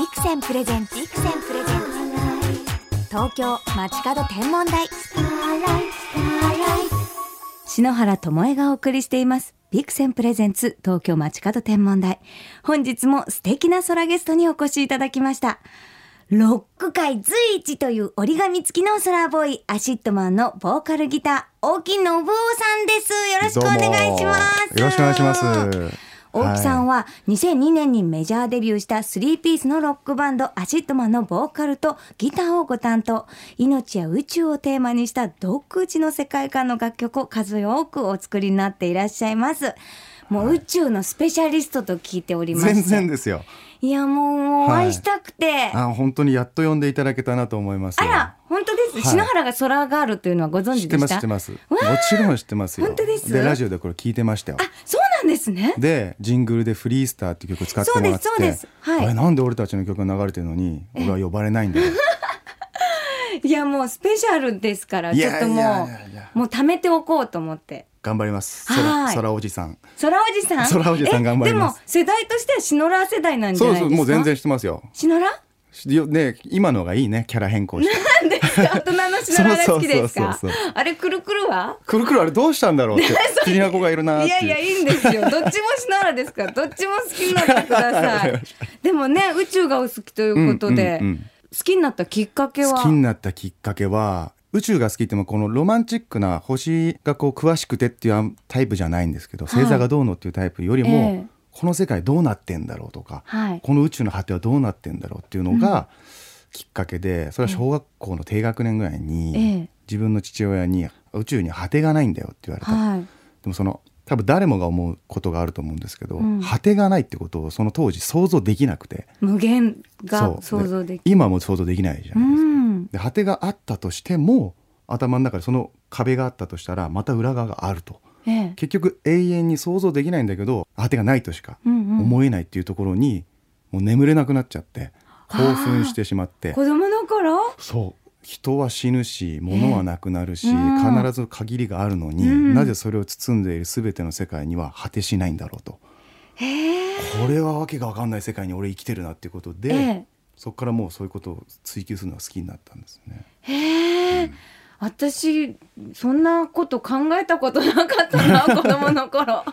Vixen presents Vixen presents。東京街角天文台。篠原ともえがお送りしています。 Vixen presents 東京街角天文台。本日も素敵な空ゲストにお越しいただきました。ロック界随一という折り紙付きのソラーボーイアシットマンのボーカルギター大木伸夫さんです。よろしくお願いします。よろしくお願いします。大木さんは2002年にメジャーデビューした3ピースのロックバンド ACIDMAN のボーカルとギターをご担当。命や宇宙をテーマにした独自の世界観の楽曲を数多くお作りになっていらっしゃいますもう宇宙のスペシャリストと聞いております全然ですよ。いやもうお会いしたくて、はい、あ本当にやっと呼んでいただけたなと思いますあら本当です、はい、篠原が空ガールというのはご存知でした？知ってます知ってます。もちろん知ってますよ。本当です？でラジオでこれ聞いてましたよ。あそうなんですね。でジングルでフリースターっていう曲使ってもらって。そうですそうです、はい、なんで俺たちの曲が流れてるのに俺は呼ばれないんだよ。いやもうスペシャルですからちょっともうもう貯めておこうと思って頑張ります。空、空おじさん。空おじさん？空おじさん頑張ります。でも世代としてはシノラ世代なんじゃないですか？そうそうもう全然してますよ。シノラ？ね今のがいいねキャラ変更して。なんですか？大人のシノラが好きですか？あれくるくるは？くるくるあれどうしたんだろうって 気にな子がいるな。いやいやいいんですよ。どっちもシノラですからどっちも好きになってください。でもね宇宙がお好きということで、好きになったきっかけは？好きになったきっかけは宇宙が好きってもこのロマンチックな星がこう詳しくてっていうタイプじゃないんですけど、星座がどうのっていうタイプよりも、この世界どうなってんだろうとか、はい、この宇宙の果てはどうなってんだろうっていうのがきっかけで、それは小学校の低学年ぐらいに、自分の父親に「宇宙に果てがないんだよ」って言われた、はい、でもその多分誰もが思うことがあると思うんですけど、うん、果てがないってことをその当時想像できなくて。無限が想像でき今も想像できないじゃないですか。で果てがあったとしても頭の中でその壁があったとしたらまた裏側があると、ええ、結局永遠に想像できないんだけど果てがないとしか思えないっていうところに、もう眠れなくなっちゃって興奮してしまって。子供の頃？そう人は死ぬし物はなくなるし、えー、必ず限りがあるのに、うん、なぜそれを包んでいる全ての世界には果てしないんだろうと、えー、これはわけが分かんない世界に俺生きてるなっていうことで、えー、そこからもうそういうことを追求するのが好きになったんですね。へうん。私そんなこと考えたことなかったな 子供の頃。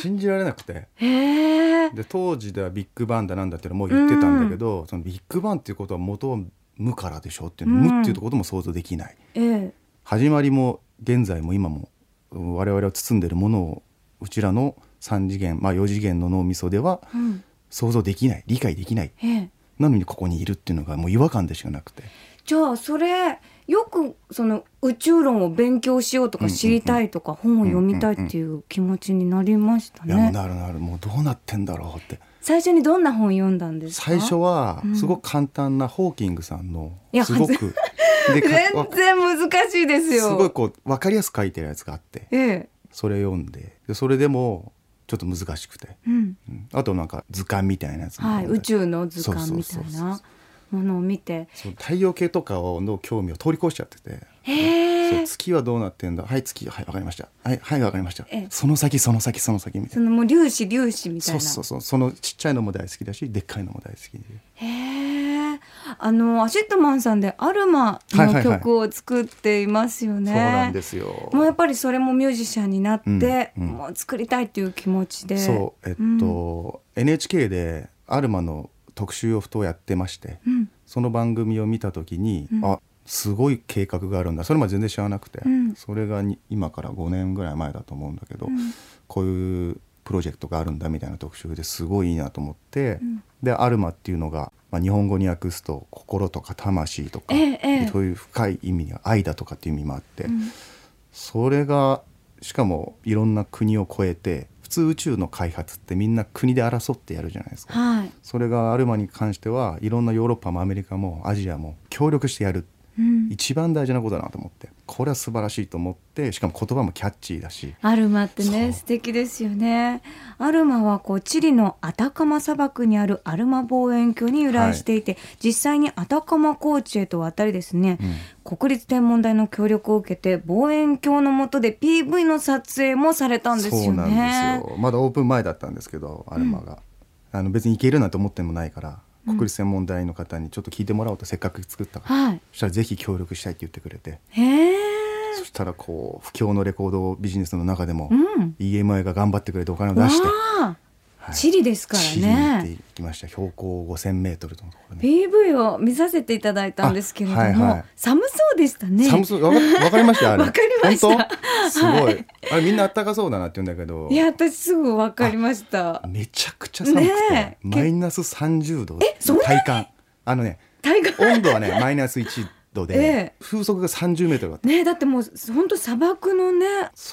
信じられなくて。で当時ではビッグバンだなんだってのも言ってたんだけど、うん、そのビッグバンっていうことは元は無からでしょっていう、うん、無っていうことも想像できない、えー、始まりも現在も今も我々を包んでいるものをうちらの3次元、まあ、4次元の脳みそでは想像できない、理解できない、えー、なのにここにいるっていうのがもう違和感でしかなくて。じゃあそれよくその宇宙論を勉強しようとか知りたいとか本を読みたいっていう気持ちになりましたね。いやなるなる。もうどうなってんだろうって。最初にどんな本読んだんです最初はすごく簡単なホーキングさんのすごく、全然難しいですよ。すごいこう分かりやすく書いてるやつがあって、ええ、それ読んででそれでもちょっと難しくて、うん、あとなんか図鑑みたいなやつ、はい、宇宙の図鑑みたいな。ものを見て。太陽系とかの興味を通り越しちゃっててそう月はどうなってんだ？はい月はいわかりました。はいはいわかりました。その先その先その先みたいな。そのもう粒子粒子みたいな。そうそうそうそのちっちゃいのも大好きだしでっかいのも大好きで。へえ。あの ACIDMAN さんで ALMA の曲を作っていますよね、はいはいはい、そうなんですよ。もうやっぱりそれもミュージシャンになって、うんうん、もう作りたいっていう気持ちで。そうえっと、うん、NHK で ALMA の特集をふとやってまして、うん、その番組を見た時に、うん、あすごい計画があるんだ。それまで全然知らなくて、うん、それが今から5年ぐらい前だと思うんだけど、うん、こういうプロジェクトがあるんだみたいな特集ですごいいいなと思って、でアルマっていうのが、まあ、日本語に訳すと心とか魂とか、ええ、そういう深い意味が愛だとかっていう意味もあって、それがしかもいろんな国を超えて普通宇宙の開発ってみんな国で争ってやるじゃないですか、はい、それがアルマに関してはいろんなヨーロッパもアメリカもアジアも協力してやる、うん、一番大事なことだなと思って。これは素晴らしいと思ってしかも言葉もキャッチーだし。アルマってね素敵ですよね。アルマはこうチリのアタカマ砂漠にあるアルマ望遠鏡に由来していて、はい、実際にアタカマ高地へと渡りですね、うん、国立天文台の協力を受けて望遠鏡の下で PV の撮影もされたんですよね。そうなんですよ。まだオープン前だったんですけどアルマが、うん、あの別に行けるなんて思ってもないから国立天文台の方にちょっと聞いてもらおうとせっかく作ったから、はい。そしたらぜひ協力したいって言ってくれて。そしたらこう不況のレコードビジネスの中でも、うん。EMI が頑張ってくれてお金を出して、はい。チリですからチリきました。標高5000メートルのところに、PV を見させていただいたんですけれども、あはいはい。寒そうでしたね。寒そう。わかりましたあれ。わかりました。すごい、はい。あれみんなあったかそうだなって言うんだけど。いや私すぐ分かりました。めちゃくちゃ寒くて、ねえ。マイナス30度。体感。あのね体感。温度はねマイナス1度で、ええ。風速が30メートルだった。ねだってもう本当砂漠のね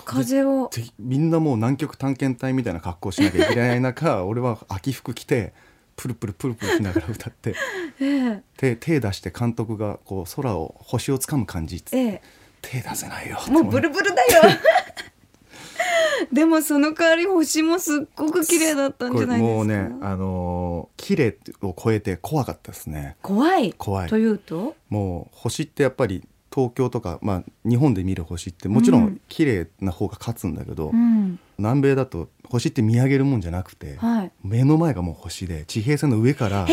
風を。でみんなもう南極探検隊みたいな格好しなきゃいけない中 俺は秋服着てプルプルプルプルしながら歌って。ええ。手手出して監督がこう空を星をつかむ感じっつって、ええ。手出せないよもうブルブルだよでもその代わり星もすっごく綺麗だったんじゃないですか？もうねあのー綺麗を超えて怖かったですね。怖い？怖い。というと？もう星ってやっぱり東京とか、まあ、日本で見る星ってもちろうん。ん綺麗な方が勝つんだけど、うん。南米だと星って見上げるもんじゃなくて、はい。目の前がもう星で地平線の上から、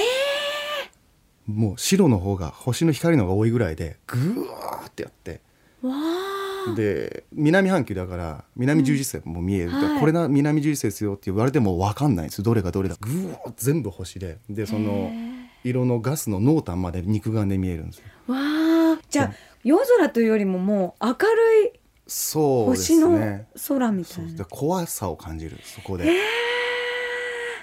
もう白の方が星の光の方が多いぐらいでぐわーってやって。わあで南半球だから南十字星も見える、うん。はい。これが南十字星ですよって言われても分かんないんですどれがどれだぐわー全部星で。でその色のガスの濃淡まで肉眼で見えるんですよ。わあじゃあ夜空というよりももう明るい星のね空みたそうでいな怖さを感じるそこで、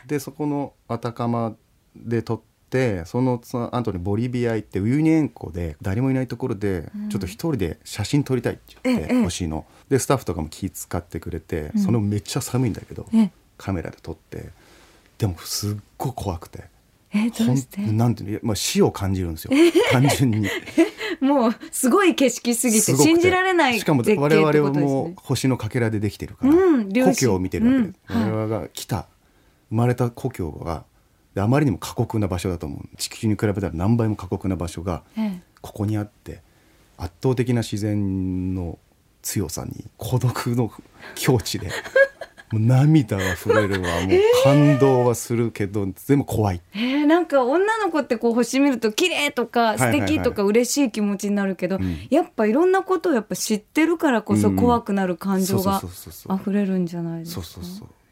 でそこのアタカマで撮ってそのその後にボリビア行ってウユニ塩湖で誰もいないところでうん。ちょっと一人で写真撮りたいって言って、ええ星のでスタッフとかも気使ってくれて、うん。そのめっちゃ寒いんだけど、えカメラで撮ってでもすっごい怖くて。えどうして？なんていうまあ、死を感じるんですよ。単純に。もうすごい景色すぎて信じられないしかも我々も星のかけらでできてるから、うん故郷を見てるわけです、うんはい。我々が来た生まれた故郷がであまりにも過酷な場所だと思う。地球に比べたら何倍も過酷な場所がええ。ここにあって圧倒的な自然の強さに孤独の境地で もう涙が溢れるわ。もう感動はするけど全部怖い。えー、なんか女の子ってこう星見ると綺麗とか素敵とか嬉しい気持ちになるけど、うん。やっぱいろんなことをやっぱ知ってるからこそ怖くなる感情が溢れるんじゃないですか？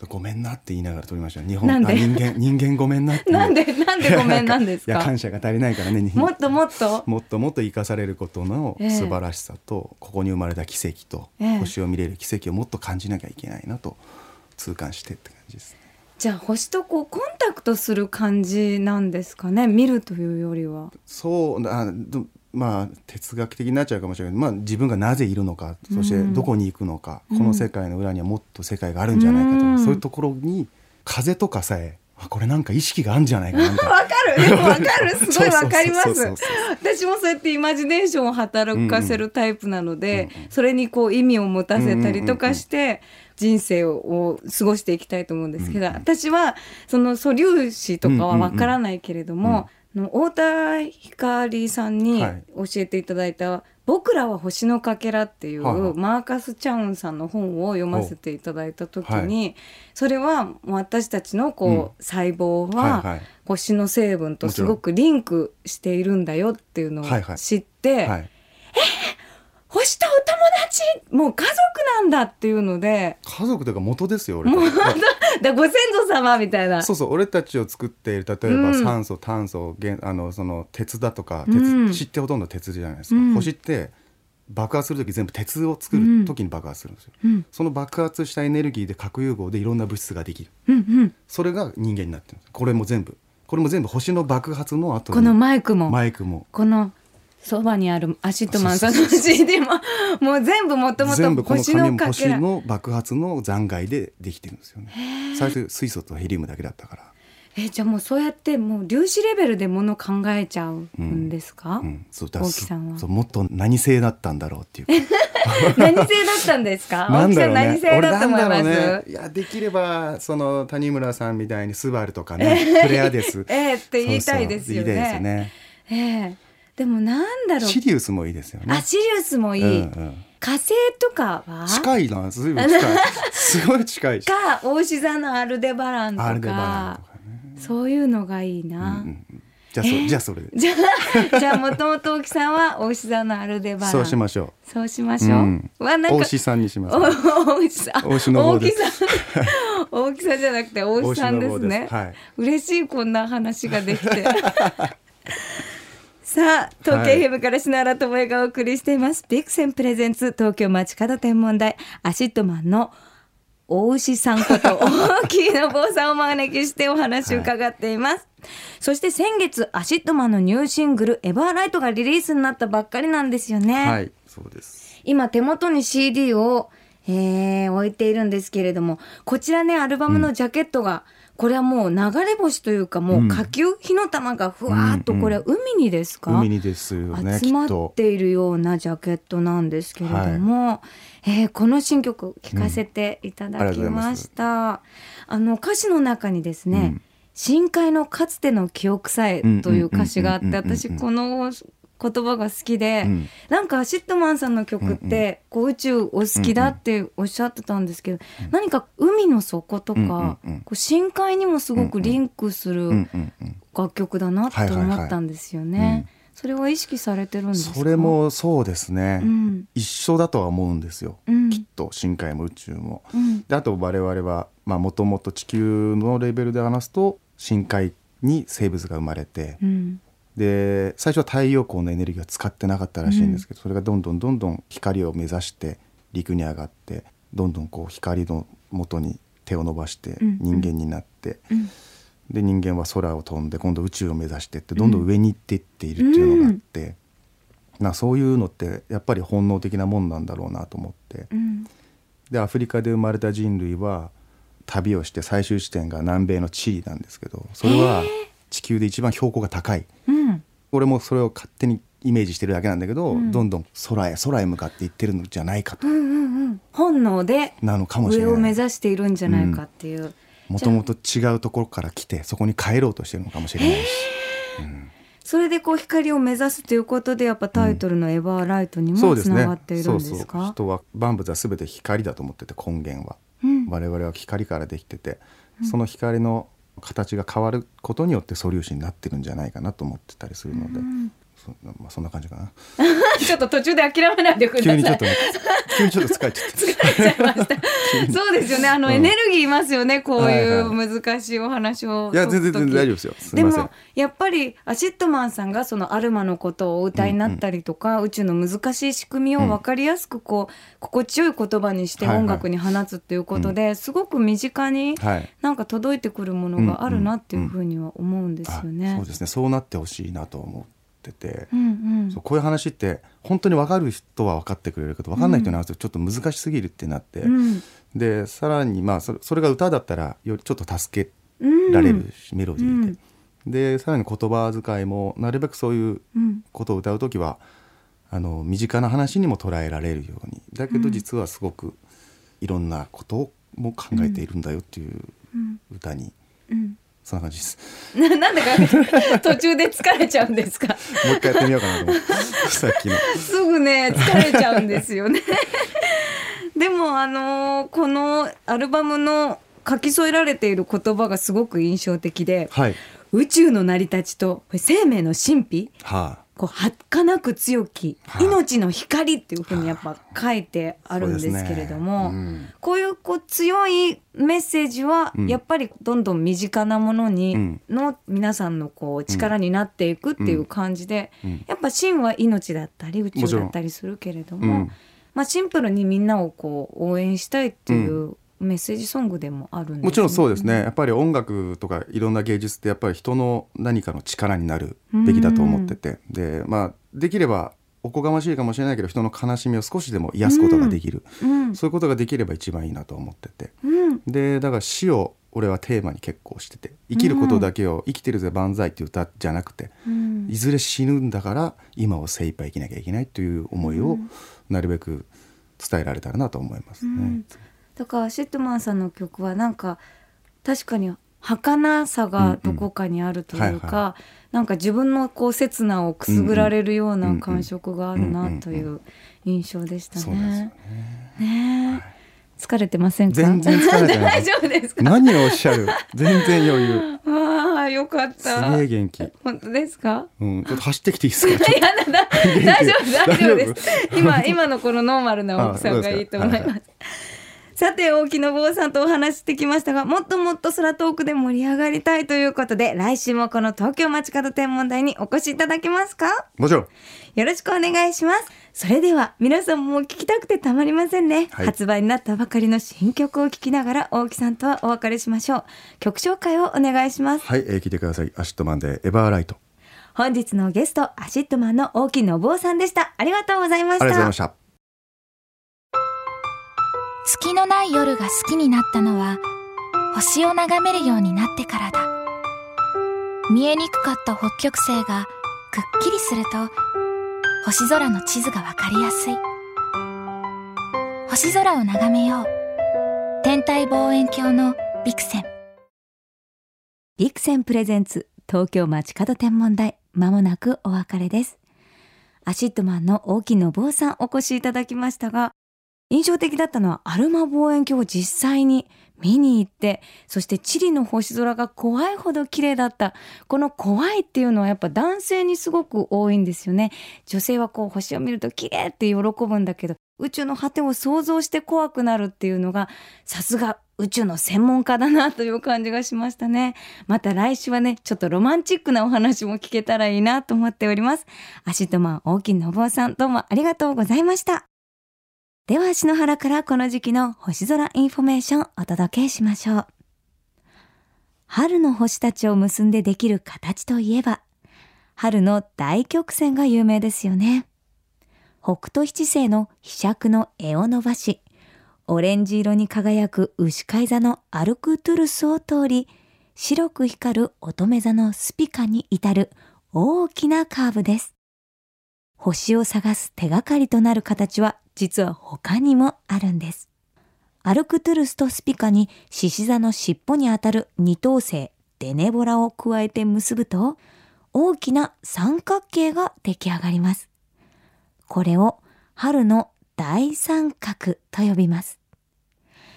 ごめんなって言いながら撮りました。よ日本なんで？あ人間人間ごめんなってなんでなんでごめんなんです いやか感謝が足りないからね日もっともっと？もっともっと生かされることのええ素晴らしさと、ここに生まれた奇跡と、ええ。星を見れる奇跡をもっと感じなきゃいけないなと痛感してって感じですね。じゃあ星とこうコンタクトする感じなんですかね？見るというよりは。そうあどまあ哲学的になっちゃうかもしれないけど、まあ、自分がなぜいるのかそしてうんどこに行くのか、うん。この世界の裏にはもっと世界があるんじゃないかと、うん。そういうところに風とかさえあこれなんか意識があるんじゃないかなわかる。わかる。すごいわかります。私もそうやってイマジネーションを働かせるタイプなので、うんうんそれにこう意味を持たせたりとかして人生を過ごしていきたいと思うんですけど、うんうん私はその素粒子とかはわからないけれども、あの太田光さんにはい。教えていただいた「僕らは星のかけら」っていうはいはい。マーカス・チャウンさんの本を読ませていただいた時はにそれは私たちのこう細胞ははいはい。星の成分とすごくリンクしているんだよっていうのをはいはい。知って、はい、星とお友達もう家族なんだっていうので。家族というか元ですよ俺たち。だご先祖様みたいな。そうそう俺たちを作っている例えばうん。酸素、炭素原あのその鉄だとか鉄、うん。血ってほとんど鉄じゃないですか、うん。星って爆発する時全部鉄を作る時に爆発するんですよ、うん。その爆発したエネルギーで核融合でいろんな物質ができる。うんうん。それが人間になってるこれも全部。これも全部星の爆発の後に。このマイクも。マイクも。このそばにある ACIDMAN さんの CD ももう全部もともと星のかけら。の爆発の残骸でできてるんですよね。最初水素とヘリウムだけだったから、えじゃあもうそうやってもう粒子レベルでもの考えちゃうんですか、うん、そうだ大木さんは。そうもっと何星だったんだろうっていう。何星だったんですか？な大木さん何星だと思います、ね。いやできればその谷村さんみたいにスバルとかね プレアデス。ええって言いたいですよね。そうそう。言いたいですよね。ええでもなんだろう。シリウスもいいですよね。あシリウスもいい、うんうん。火星とかは？近いなずいぶん近い。すごい近いし。か大志座のアルデバランとか。ね。そういうのがいいな、うんうんうん。じゃあそ,、じゃあそれで。じゃあ じゃあもともと大木さんは大石さんのアルデバラン。そうしましょそうしましょう、うん。わなんかう大石さんにします、大石さん。大石の方大木さん。じゃなくて大石さんですね。はい。嬉しいこんな話ができてさあ東京 FM から篠原智恵がお送りしています、 Vixen presents 東京街角天文台。 ACIDMANの大木さんこと 大木伸夫さんをお招きしてお話を伺っています、そして先月 ACIDMAN のニューシングル「エバーライト」がリリースになったばっかりなんですよね、はいそうです。今手元に CD を、えー置いているんですけれどもこちらねアルバムのジャケットが、これはもう流れ星というかもう火球、火の玉がふわーっとこれ海にですか、海にですよね集まっているようなジャケットなんですけれども、えーこの新曲聴かせていただきました、あの歌詞の中にですね、うん。深海のかつての記憶さえという歌詞があってうんうんうんうんうん。私この言葉が好きで、うん。なんか ACIDMAN さんの曲って、こう宇宙お好きだっておっしゃってたんですけど、何か海の底とか、うんうんうんこう深海にもすごくリンクするうんうんうん楽曲だなってはいはいはい思ったんですようんね。それは意識されてるんですか？それ、もそうですね、うん。一緒だとは思うんですよ、うん。きっと深海も宇宙も。うん。であと我々はもともと地球のレベルで話すと深海に生物が生まれて、うんで最初は太陽光のエネルギーは使ってなかったらしいんですけど、それがどんどんどんどん光を目指して陸に上がってどんどんこう光の元に手を伸ばしてうん人間になって、うんで人間は空を飛んで今度宇宙を目指してってどんどん上に行っていっているっていうのがあって、なそういうのってやっぱり本能的なもんなんだろうなと思ってうんでアフリカで生まれた人類は旅をして最終地点が南米のチリなんですけどそれは地球で一番標高が高い。うん。俺もそれを勝手にイメージしてるだけなんだけど、うん。どんどん空へ空へ向かっていってるのじゃないかと、うんうんうん本能でなのかもしれ上を目ない指しているんじゃないかっていう、もともと違うところから来てそこに帰ろうとしてるのかもしれないし、それでこう光を目指すということでやっぱタイトルの「エバーライト」にもつながっているんそうそう。ですか人は万物は全て光だと思ってて根源は、うん。我々は光からできてて、その光の形が変わることによって素粒子になってるんじゃないかなと思ってたりするので、そまあ、そんな感じかな。ちょっと途中で諦めないでください。急にちょっとね 急にちょっと疲れちゃって。そうですよね。あの、うん。エネルギーいますよね。こういはいはう難しいお話を。いや全然全然大丈夫ですよ。でもやっぱり ACIDMAN さんがそのアルマのことをお歌いになったりとか、宇宙の難しい仕組みを分かりやすくこう心地よい言葉にしてはいはい。音楽に放つっていうことで、すごく身近にはい。なんか届いてくるものがあるなっていうふうには思うんですよあね。そうですね。そうなってほしいなと思ってて、うんうん。そうこういう話って本当に分かる人は分かってくれるけど分かんない人に話すとちょっと難しすぎるってなって、うん。でさらにまあそれそれが歌だったらよりちょっと助けうんられるし、メロディーで、うん。でさらに言葉遣いもなるべくそういううん。ことを歌う時はあの身近な話にも捉えられるように。だけど実はすごくいろんなことも考えているんだよっていううん。歌に、うんそんな感じです。ななんでか途中で疲れちゃうんですか？もう一回やってみようかなと思って。さっきの。すぐね疲れちゃうんですよね。でもあのーこのアルバムの書き添えられている言葉がすごく印象的ではい、宇宙の成り立ちと生命の神秘？はあこう儚く強きはい。命の光っていうふうにやっぱ書いてあるんですけれども、こういうこう強いメッセージはうん。やっぱりどんどん身近なものに、うんの皆さんのこう力になっていくっていう感じで、うん。やっぱ神は命だったり宇宙だったりするけれども、うん。まあ、シンプルにみんなをこう応援したいっていうメッセージソングでもあるんです、もちろんそうですね。やっぱり音楽とかいろんな芸術ってやっぱり人の何かの力になるべきだと思ってて。でまあできればおこがましいかもしれないけど人の悲しみを少しでも癒すことができる、うん。そういうことができれば一番いいなと思ってて。うん。でだから死を俺はテーマに結構してて。生きることだけを「生きてるぜ万歳」っていう歌じゃなくてうん。いずれ死ぬんだから今を精一杯生きなきゃいけないという思いをなるべく伝えられたらなと思いますね。うんだからシットマンさんの曲はなんか確かに儚さがどこかにあるというかなんか自分のこう刹那をくすぐられるような感触があるなという印象でしたね。ね。疲れてませんか？全然疲れてない大丈夫ですか？何をおっしゃる？全然余裕。ああよかっすたげえ元気。本当ですか？うん。ちょっと走ってきていいですか？いやだだ大丈夫大丈夫です。今今のこのノーマルな大きさがいいと思いますさて大木の坊さんとお話ししてきましたがもっともっと空トークで盛り上がりたいということで来週もこの東京街角天文台にお越しいただけますか？もちろん。よろしくお願いします。それでは皆さんも聞きたくてたまりませんね、はい。発売になったばかりの新曲を聴きながら大木さんとはお別れしましょう。曲紹介をお願いします。はい、えー聞いてください。 ACIDMANで EVERLIGHT本日のゲスト ACIDMANの大木伸夫さんでした。ありがとうございました。ありがとうございました月のない夜が好きになったのは星を眺めるようになってからだ。見えにくかった北極星がくっきりすると星空の地図がわかりやすい。星空を眺めよう。天体望遠鏡のビクセン。 Vixen presents 東京街角天文台。まもなくお別れです。 ACIDMANの大木伸夫さんお越しいただきましたが印象的だったのはアルマ望遠鏡を実際に見に行ってそしてチリの星空が怖いほど綺麗だった。この怖いっていうのはやっぱ男性にすごく多いんですよね。女性はこう星を見ると綺麗って喜ぶんだけど宇宙の果てを想像して怖くなるっていうのがさすが宇宙の専門家だなという感じがしましたね。また来週はねちょっとロマンチックなお話も聞けたらいいなと思っております。 ACIDMAN大木伸夫さんどうもありがとうございました。では篠原からこの時期の星空インフォメーションお届けしましょう。春の星たちを結んでできる形といえば春の大曲線が有名ですよね。北斗七星の飛尺の柄を伸ばしオレンジ色に輝く牛飼い座のアルクトゥルスを通り白く光る乙女座のスピカに至る大きなカーブです。星を探す手がかりとなる形は実は他にもあるんです。アルクトゥルスとスピカに獅子座の尻尾にあたる二等星デネボラを加えて結ぶと大きな三角形が出来上がります。これを春の大三角と呼びます。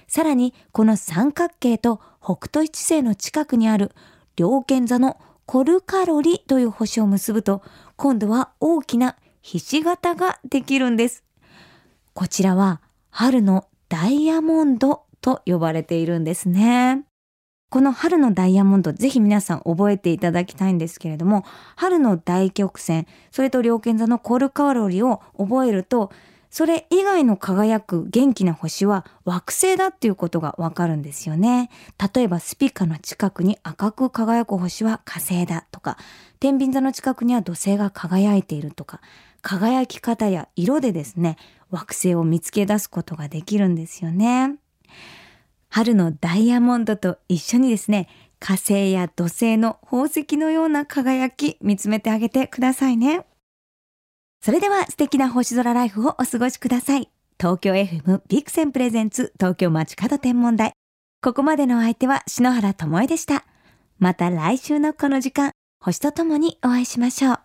さらにこの三角形と北斗七星の近くにある両剣座のコルカロリという星を結ぶと今度は大きなひし形ができるんです。こちらは春のダイヤモンドと呼ばれているんですね。この春のダイヤモンド、ぜひ皆さん覚えていただきたいんですけれども、春の大曲線、それと両剣座のコルカロリを覚えると、それ以外の輝く元気な星は惑星だっていうことがわかるんですよね。例えばスピカの近くに赤く輝く星は火星だとか、天秤座の近くには土星が輝いているとか、輝き方や色でですね、惑星を見つけ出すことができるんですよね。春のダイヤモンドと一緒にですね、火星や土星の宝石のような輝き見つめてあげてくださいね。それでは素敵な星空ライフをお過ごしください。東京 FM ビクセンプレゼンツ東京街角天文台。ここまでのお相手は篠原智恵でした。また来週のこの時間、星とともにお会いしましょう。